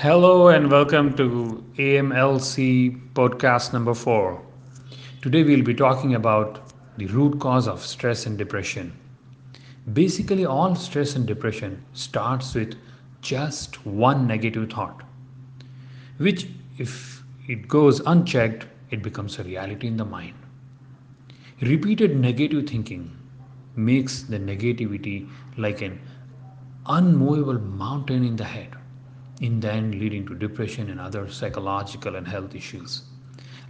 Hello and welcome to AMLC podcast number four. Today we'll be talking about the root cause of stress and depression. Basically, all stress and depression starts with just one negative thought, which, if it goes unchecked, it becomes a reality in the mind. Repeated negative thinking makes the negativity like an unmovable mountain in the head in the end leading to depression and other psychological and health issues.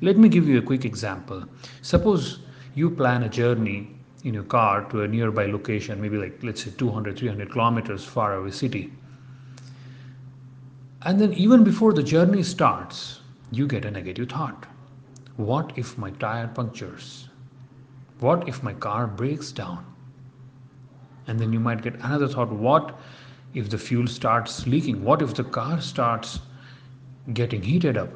Let me give you a quick example. Suppose you plan a journey in your car to a nearby location, maybe like let's say 200, 300 kilometers far away city. And then even before the journey starts, you get a negative thought. What if my tire punctures? What if my car breaks down? And then you might get another thought, what if the fuel starts leaking? What if the car starts getting heated up?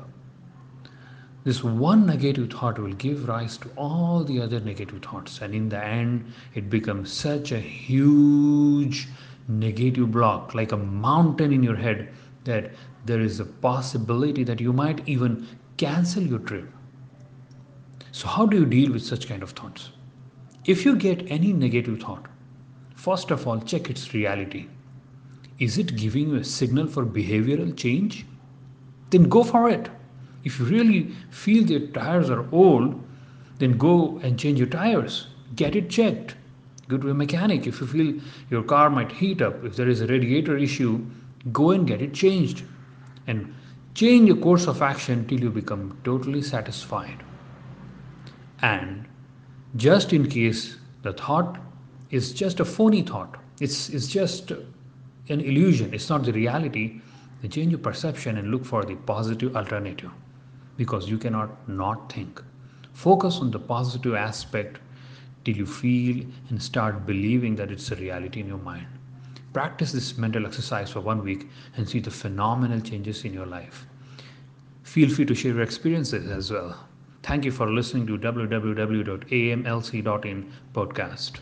This one negative thought will give rise to all the other negative thoughts, and in the end, it becomes such a huge negative block, like a mountain in your head, that there is a possibility that you might even cancel your trip. So, how do you deal with such kind of thoughts? If you get any negative thought, first of all, check its reality is it giving you a signal for behavioral change? Then go for it. If you really feel your tires are old, then go and change your tires. Get it checked. Go to a mechanic. If you feel your car might heat up, if there is a radiator issue, go and get it changed. And change your course of action till you become totally satisfied. And just in case the thought is just a phony thought, it's, it's just an illusion, it's not the reality, change your perception and look for the positive alternative because you cannot not think. Focus on the positive aspect till you feel and start believing that it's a reality in your mind. Practice this mental exercise for one week and see the phenomenal changes in your life. Feel free to share your experiences as well. Thank you for listening to www.amlc.in podcast.